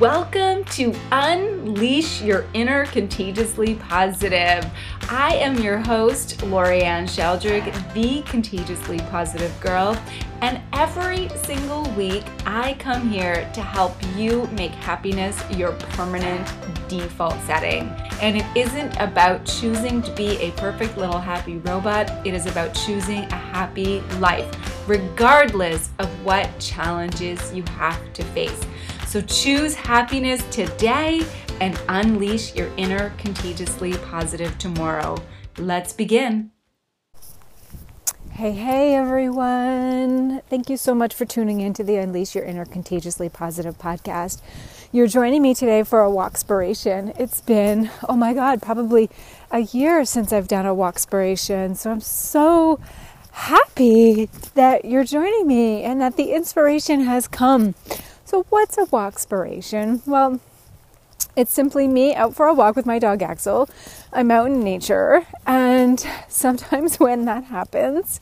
Welcome to Unleash Your Inner Contagiously Positive. I am your host, Lorianne Sheldrick, the Contagiously Positive Girl, and every single week I come here to help you make happiness your permanent default setting. And it isn't about choosing to be a perfect little happy robot, it is about choosing a happy life, regardless of what challenges you have to face. So choose happiness today and unleash your inner contagiously positive tomorrow. Let's begin. Hey, hey, everyone. Thank you so much for tuning in to the Unleash Your Inner Contagiously Positive podcast. You're joining me today for a walkspiration. It's been, oh my God, probably a year since I've done a walkspiration. So I'm so happy that you're joining me and that the inspiration has come. So, what's a walkspiration? Well, it's simply me out for a walk with my dog Axel. I'm out in nature, and sometimes when that happens,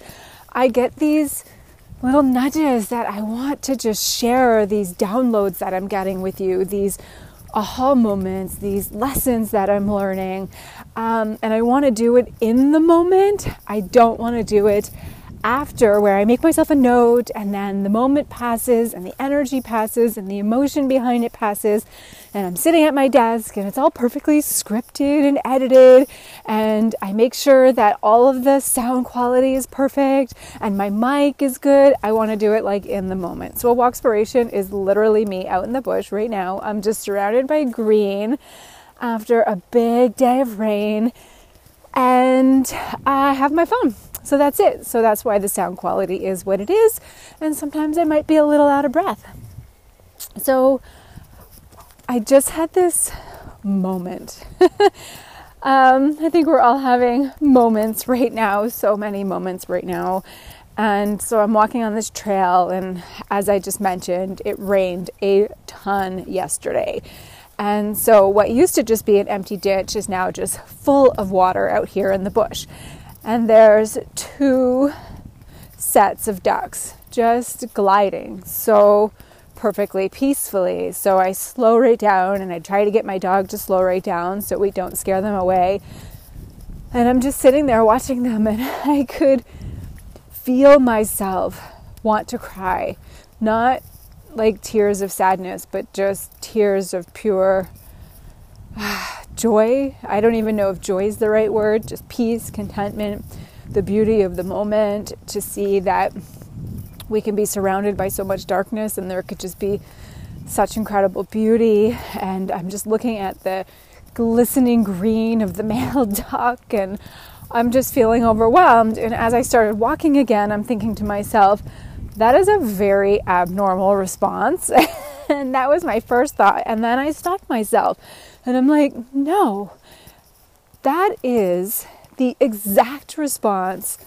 I get these little nudges that I want to just share, these downloads that I'm getting with you, these aha moments, these lessons that I'm learning. Um, and I want to do it in the moment. I don't want to do it after where I make myself a note and then the moment passes and the energy passes and the emotion behind it passes and I'm sitting at my desk and it's all perfectly scripted and edited and I make sure that all of the sound quality is perfect and my mic is good. I want to do it like in the moment. So a walkspiration is literally me out in the bush right now. I'm just surrounded by green after a big day of rain and I have my phone so that's it. So that's why the sound quality is what it is. And sometimes I might be a little out of breath. So I just had this moment. um, I think we're all having moments right now, so many moments right now. And so I'm walking on this trail, and as I just mentioned, it rained a ton yesterday. And so, what used to just be an empty ditch is now just full of water out here in the bush and there's two sets of ducks just gliding so perfectly peacefully. So I slow right down and I try to get my dog to slow right down so we don't scare them away. And I'm just sitting there watching them and I could feel myself want to cry. Not like tears of sadness, but just tears of pure joy. I don't even know if joy is the right word, just peace, contentment, the beauty of the moment, to see that we can be surrounded by so much darkness and there could just be such incredible beauty. And I'm just looking at the glistening green of the male duck and I'm just feeling overwhelmed. And as I started walking again, I'm thinking to myself, that is a very abnormal response. and that was my first thought. And then I stopped myself and I'm like, no, that is the exact response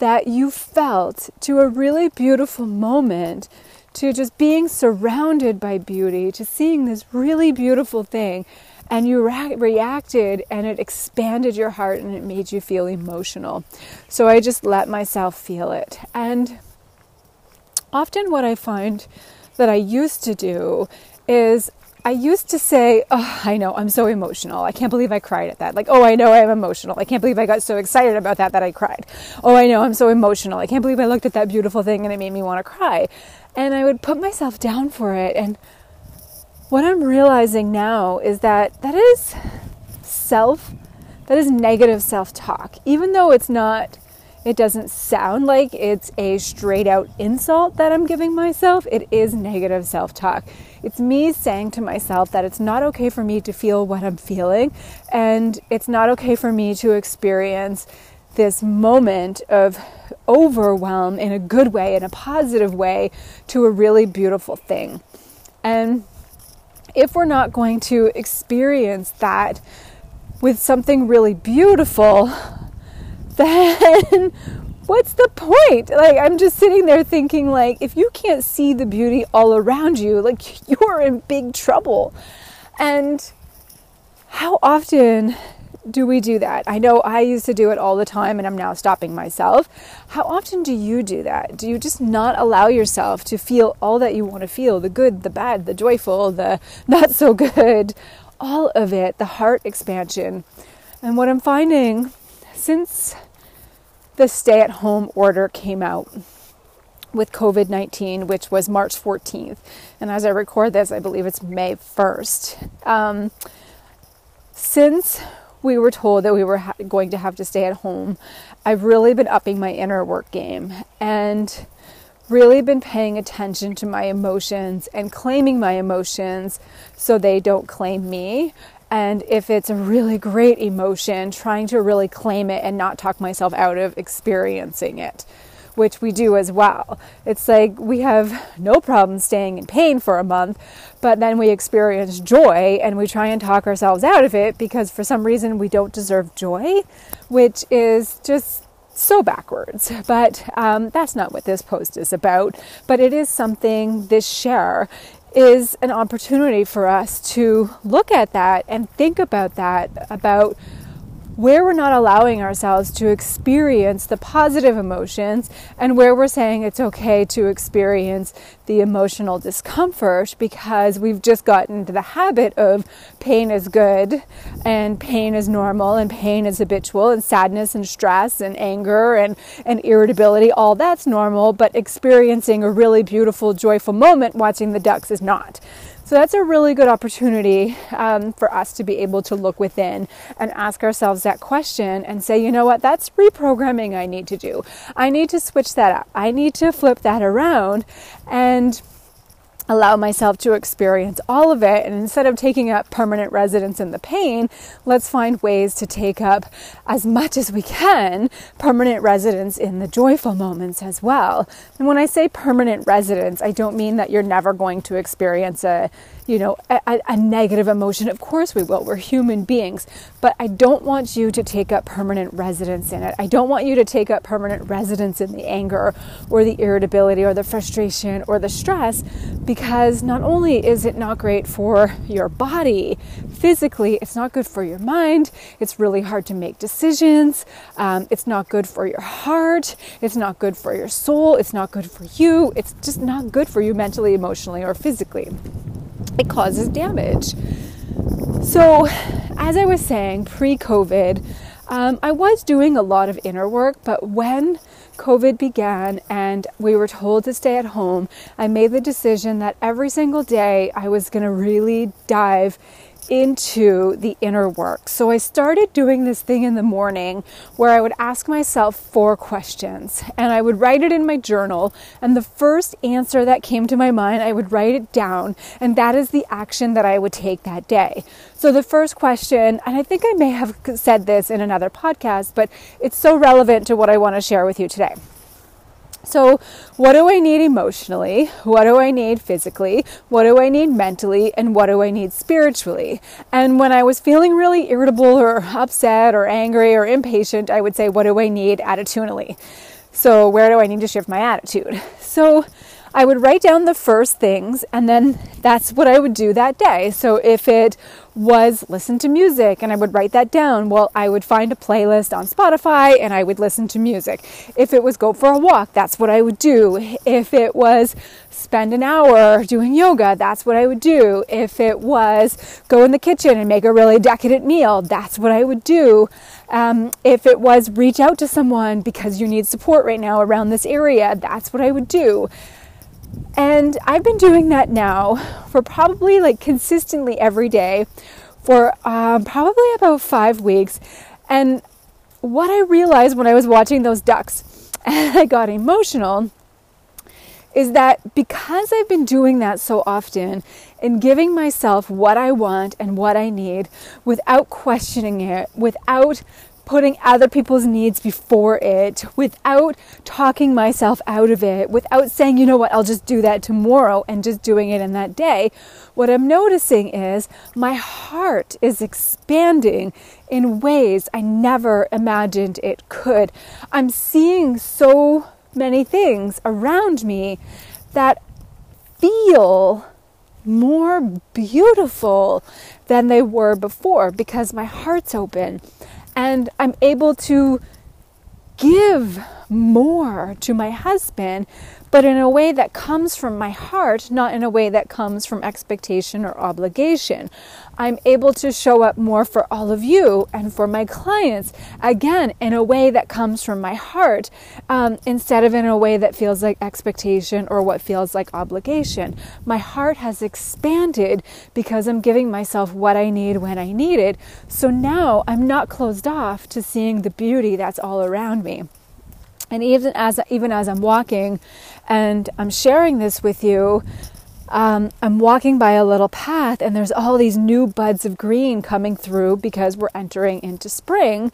that you felt to a really beautiful moment, to just being surrounded by beauty, to seeing this really beautiful thing. And you re- reacted, and it expanded your heart and it made you feel emotional. So I just let myself feel it. And often, what I find that I used to do is I used to say, oh, I know, I'm so emotional. I can't believe I cried at that. Like, oh, I know I'm emotional. I can't believe I got so excited about that that I cried. Oh, I know, I'm so emotional. I can't believe I looked at that beautiful thing and it made me want to cry. And I would put myself down for it. And what I'm realizing now is that that is self, that is negative self talk. Even though it's not it doesn't sound like it's a straight out insult that I'm giving myself. It is negative self talk. It's me saying to myself that it's not okay for me to feel what I'm feeling, and it's not okay for me to experience this moment of overwhelm in a good way, in a positive way, to a really beautiful thing. And if we're not going to experience that with something really beautiful, then what's the point? Like, I'm just sitting there thinking, like, if you can't see the beauty all around you, like, you're in big trouble. And how often do we do that? I know I used to do it all the time and I'm now stopping myself. How often do you do that? Do you just not allow yourself to feel all that you want to feel the good, the bad, the joyful, the not so good, all of it, the heart expansion? And what I'm finding since the stay at home order came out with COVID 19, which was March 14th. And as I record this, I believe it's May 1st. Um, since we were told that we were ha- going to have to stay at home, I've really been upping my inner work game and really been paying attention to my emotions and claiming my emotions so they don't claim me. And if it's a really great emotion, trying to really claim it and not talk myself out of experiencing it which we do as well. It's like we have no problem staying in pain for a month, but then we experience joy and we try and talk ourselves out of it because for some reason we don't deserve joy, which is just so backwards. But um, that's not what this post is about. But it is something, this share is an opportunity for us to look at that and think about that, about where we're not allowing ourselves to experience the positive emotions and where we're saying it's okay to experience the emotional discomfort because we've just gotten into the habit of pain is good and pain is normal and pain is habitual and sadness and stress and anger and, and irritability, all that's normal, but experiencing a really beautiful, joyful moment watching the ducks is not. So that's a really good opportunity um, for us to be able to look within and ask ourselves that question and say, you know what, that's reprogramming I need to do. I need to switch that up. I need to flip that around and allow myself to experience all of it. And instead of taking up permanent residence in the pain, let's find ways to take up as much as we can permanent residence in the joyful moments as well. And when I say permanent residence, I don't mean that you're never going to experience a you know, a, a, negative emotion. Of course we will. We're human beings. But I don't want you to take up permanent residence in it. I don't want you to take up permanent residence in the anger or the irritability or the frustration or the stress because not only is it not great for your body physically, it's not good for your mind. It's really hard to make decisions. Um, it's not good for your heart. It's not good for your soul. It's not good for you. It's just not good for you mentally, emotionally, or physically it causes damage. So, as I was saying, pre COVID, um, I was doing a lot of inner work, but when COVID began and we were told to stay at home, I made the decision that every single day I was going to really dive into the inner work. So I started doing this thing in the morning where I would ask myself four questions and I would write it in my journal. And the first answer that came to my mind, I would write it down. And that is the action that I would take that day. So the first question, and I think I may have said this in another podcast, but it's so relevant to what I want to share with you today. So, what do I need emotionally? What do I need physically? What do I need mentally? And what do I need spiritually? And when I was feeling really irritable or upset or angry or impatient, I would say, What do I need attitudinally? So, where do I need to shift my attitude? So, I would write down the first things and then that's what I would do that day. So if it was listen to music and I would write that down, well, I would find a playlist on Spotify and I would listen to music. If it was go for a walk, that's what I would do. If it was spend an hour doing yoga, that's what I would do. If it was go in the kitchen and make a really decadent meal, that's what I would do. Um, if it was reach out to someone because you need support right now around this area, that's what I would do. And I've been doing that now for probably like consistently every day for um, probably about five weeks. And what I realized when I was watching those ducks and I got emotional is that because I've been doing that so often and giving myself what I want and what I need without questioning it, without putting other people's needs before it, without talking myself out of it, without saying, you know what, I'll just do that tomorrow and just doing it in that day, what I'm noticing is my heart is expanding in ways I never imagined it could. I'm seeing so many things around me that feel more beautiful than they were before because my heart's open and I'm able to give more to my husband but in a way that comes from my heart, not in a way that comes from expectation or obligation. I'm able to show up more for all of you and for my clients, again, in a way that comes from my heart, um, instead of in a way that feels like expectation or what feels like obligation. My heart has expanded because I'm giving myself what I need when I need it. So now I'm not closed off to seeing the beauty that's all around me. And even as even as I'm walking and I'm sharing this with you, um, I'm walking by a little path and there's all these new buds of green coming through because we're entering into spring.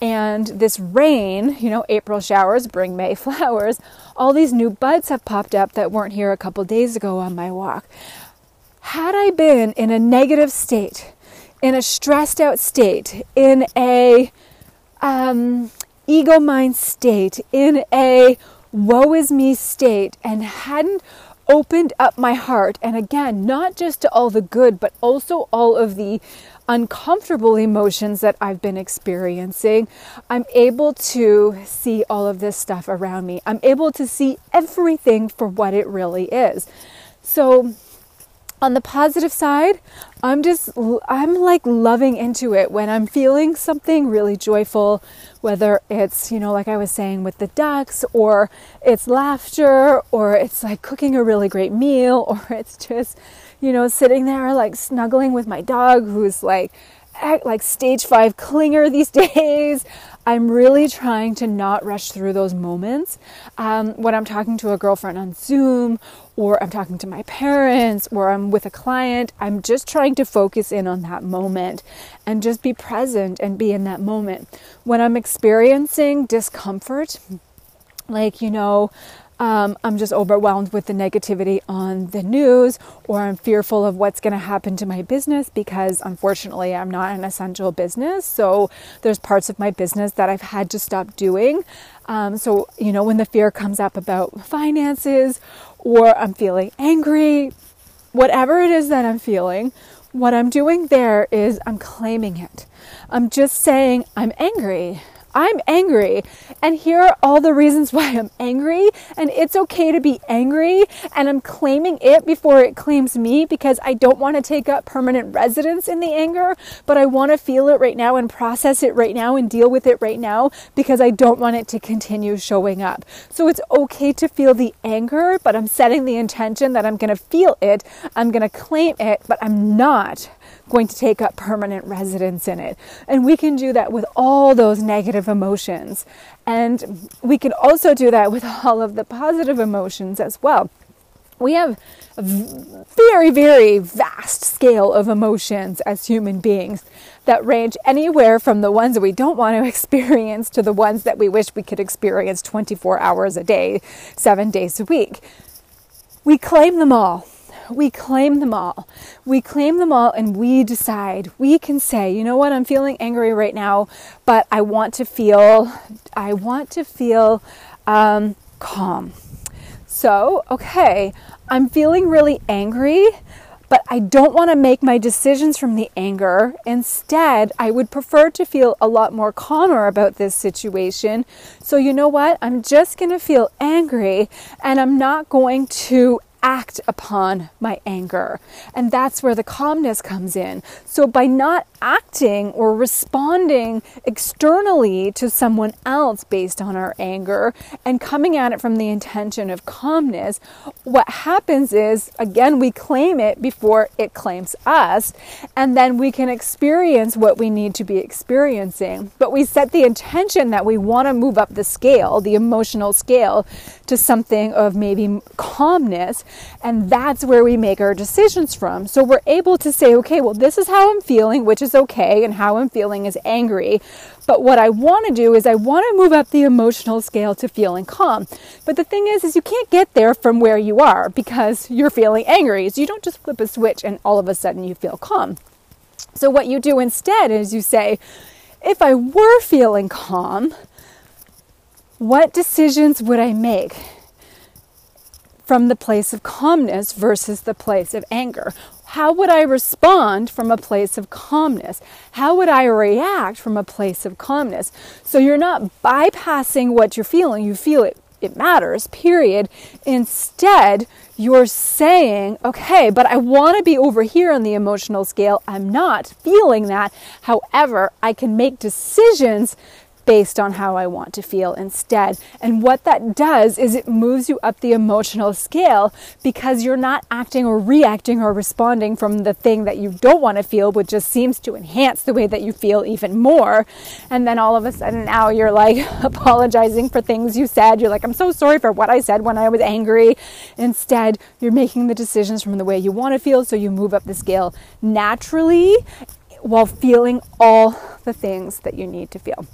And this rain, you know, April showers bring May flowers, all these new buds have popped up that weren't here a couple days ago on my walk. Had I been in a negative state, in a stressed out state, in a um, ego mind state, in a woe is me state, and hadn't opened up my heart, and again, not just to all the good, but also all of the uncomfortable emotions that I've been experiencing, I'm able to see all of this stuff around me. I'm able to see everything for what it really is. So, on the positive side, I'm just, I'm like loving into it when I'm feeling something really joyful, whether it's, you know, like I was saying with the ducks, or it's laughter, or it's like cooking a really great meal, or it's just, you know, sitting there like snuggling with my dog who's like, like stage five clinger these days. I'm really trying to not rush through those moments. Um, when I'm talking to a girlfriend on Zoom, or I'm talking to my parents, or I'm with a client, I'm just trying to focus in on that moment and just be present and be in that moment. When I'm experiencing discomfort, like, you know, um, I'm just overwhelmed with the negativity on the news, or I'm fearful of what's going to happen to my business because unfortunately I'm not an essential business. So there's parts of my business that I've had to stop doing. Um, so, you know, when the fear comes up about finances, or I'm feeling angry, whatever it is that I'm feeling, what I'm doing there is I'm claiming it. I'm just saying, I'm angry. I'm angry, and here are all the reasons why I'm angry, and it's okay to be angry, and I'm claiming it before it claims me because I don't want to take up permanent residence in the anger, but I want to feel it right now and process it right now and deal with it right now because I don't want it to continue showing up. So it's okay to feel the anger, but I'm setting the intention that I'm going to feel it, I'm going to claim it, but I'm not going to take up permanent residence in it. And we can do that with all those negative emotions. And we can also do that with all of the positive emotions as well. We have a very, very vast scale of emotions as human beings that range anywhere from the ones that we don't want to experience to the ones that we wish we could experience 24 hours a day, seven days a week. We claim them all we claim them all. We claim them all and we decide. We can say, you know what, I'm feeling angry right now, but I want to feel, I want to feel um, calm. So, okay, I'm feeling really angry, but I don't want to make my decisions from the anger. Instead, I would prefer to feel a lot more calmer about this situation. So, you know what? I'm just going to feel angry and I'm not going to act upon my anger. And that's where the calmness comes in. So, by not acting or responding externally to someone else based on our anger and coming at it from the intention of calmness, what happens is, again, we claim it before it claims us, and then we can experience what we need to be experiencing. But we set the intention that we want to move up the scale, the emotional scale, to something of maybe calmness. And that's where we make our decisions from. So we're able to say, okay, well, this is how I'm feeling, which is okay, and how I'm feeling is angry. But what I want to do is I want to move up the emotional scale to feeling calm. But the thing is, is you can't get there from where you are because you're feeling angry. So you don't just flip a switch and all of a sudden you feel calm. So what you do instead is you say, if I were feeling calm, what decisions would I make? from the place of calmness versus the place of anger? How would I respond from a place of calmness? How would I react from a place of calmness? So you're not bypassing what you're feeling, you feel it it matters, period. Instead, you're saying, okay, but I want to be over here on the emotional scale. I'm not feeling that. However, I can make decisions based on how I want to feel instead. And what that does is it moves you up the emotional scale because you're not acting or reacting or responding from the thing that you don't want to feel, which just seems to enhance the way that you feel even more. And then all of a sudden now you're like apologizing for things you said. You're like, I'm so sorry for what I said when I was angry. Instead, you're making the decisions from the way you want to feel, so you move up the scale naturally while feeling all the things that you need to feel.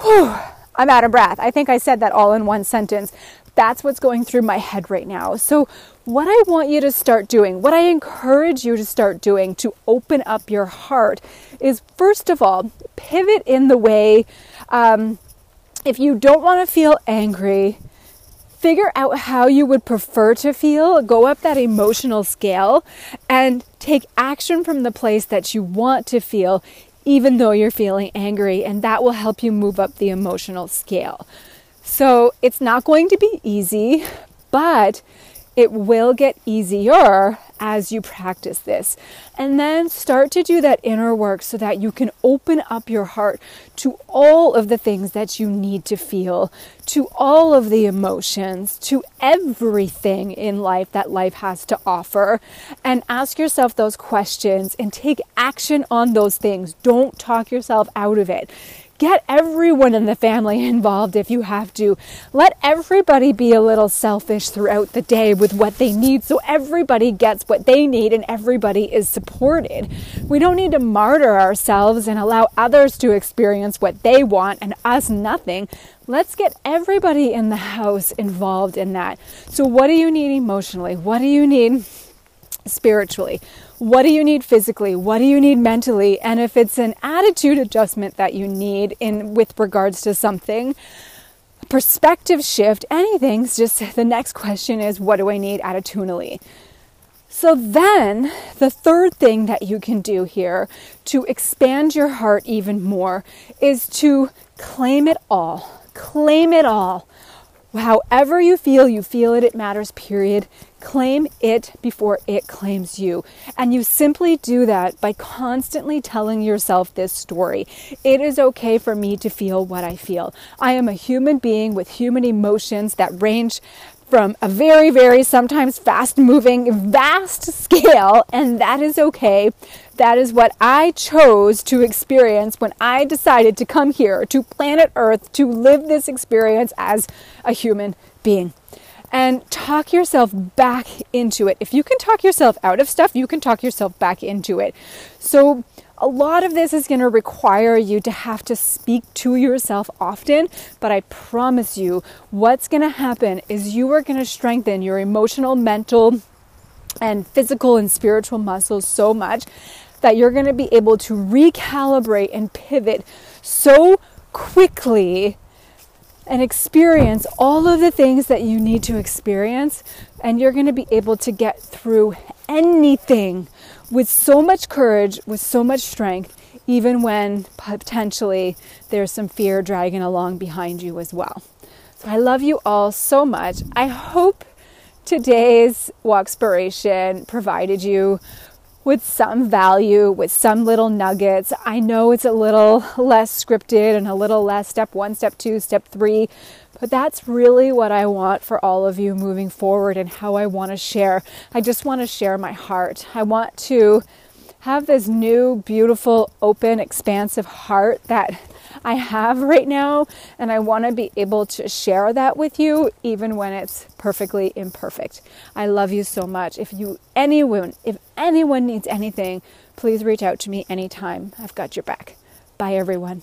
Whew, I'm out of breath. I think I said that all in one sentence. That's what's going through my head right now. So, what I want you to start doing, what I encourage you to start doing to open up your heart is first of all, pivot in the way um, if you don't want to feel angry, figure out how you would prefer to feel, go up that emotional scale, and take action from the place that you want to feel, even though you're feeling angry, and that will help you move up the emotional scale. So it's not going to be easy, but it will get easier as you practice this. And then start to do that inner work so that you can open up your heart to all of the things that you need to feel, to all of the emotions, to everything in life that life has to offer. And ask yourself those questions and take action on those things. Don't talk yourself out of it. Get everyone in the family involved if you have to. Let everybody be a little selfish throughout the day with what they need so everybody gets what they need and everybody is supported. We don't need to martyr ourselves and allow others to experience what they want and us nothing. Let's get everybody in the house involved in that. So, what do you need emotionally? What do you need spiritually? What do you need physically? What do you need mentally? And if it's an attitude adjustment that you need in with regards to something, perspective shift, anything's just the next question is what do I need attitudinally? So then, the third thing that you can do here to expand your heart even more is to claim it all. Claim it all. However you feel, you feel it, it matters, period. Claim it before it claims you. And you simply do that by constantly telling yourself this story. It is okay for me to feel what I feel. I am a human being with human emotions that range from a very, very sometimes fast moving, vast scale, and that is okay. That is what I chose to experience when I decided to come here to planet Earth to live this experience as a human being and talk yourself back into it. If you can talk yourself out of stuff, you can talk yourself back into it. So, a lot of this is going to require you to have to speak to yourself often, but I promise you, what's going to happen is you are going to strengthen your emotional, mental, and physical and spiritual muscles so much that you're going to be able to recalibrate and pivot so quickly and experience all of the things that you need to experience, and you're going to be able to get through anything with so much courage, with so much strength, even when potentially there's some fear dragging along behind you as well. So I love you all so much. I hope today's Walkspiration provided you with some value, with some little nuggets. I know it's a little less scripted and a little less step one, step two, step three, but that's really what I want for all of you moving forward and how I want to share. I just want to share my heart. I want to have this new, beautiful, open, expansive heart that I have right now, and I want to be able to share that with you even when it's perfectly imperfect. I love you so much. If you anyone if anyone needs anything, please reach out to me anytime. I've got your back. Bye everyone.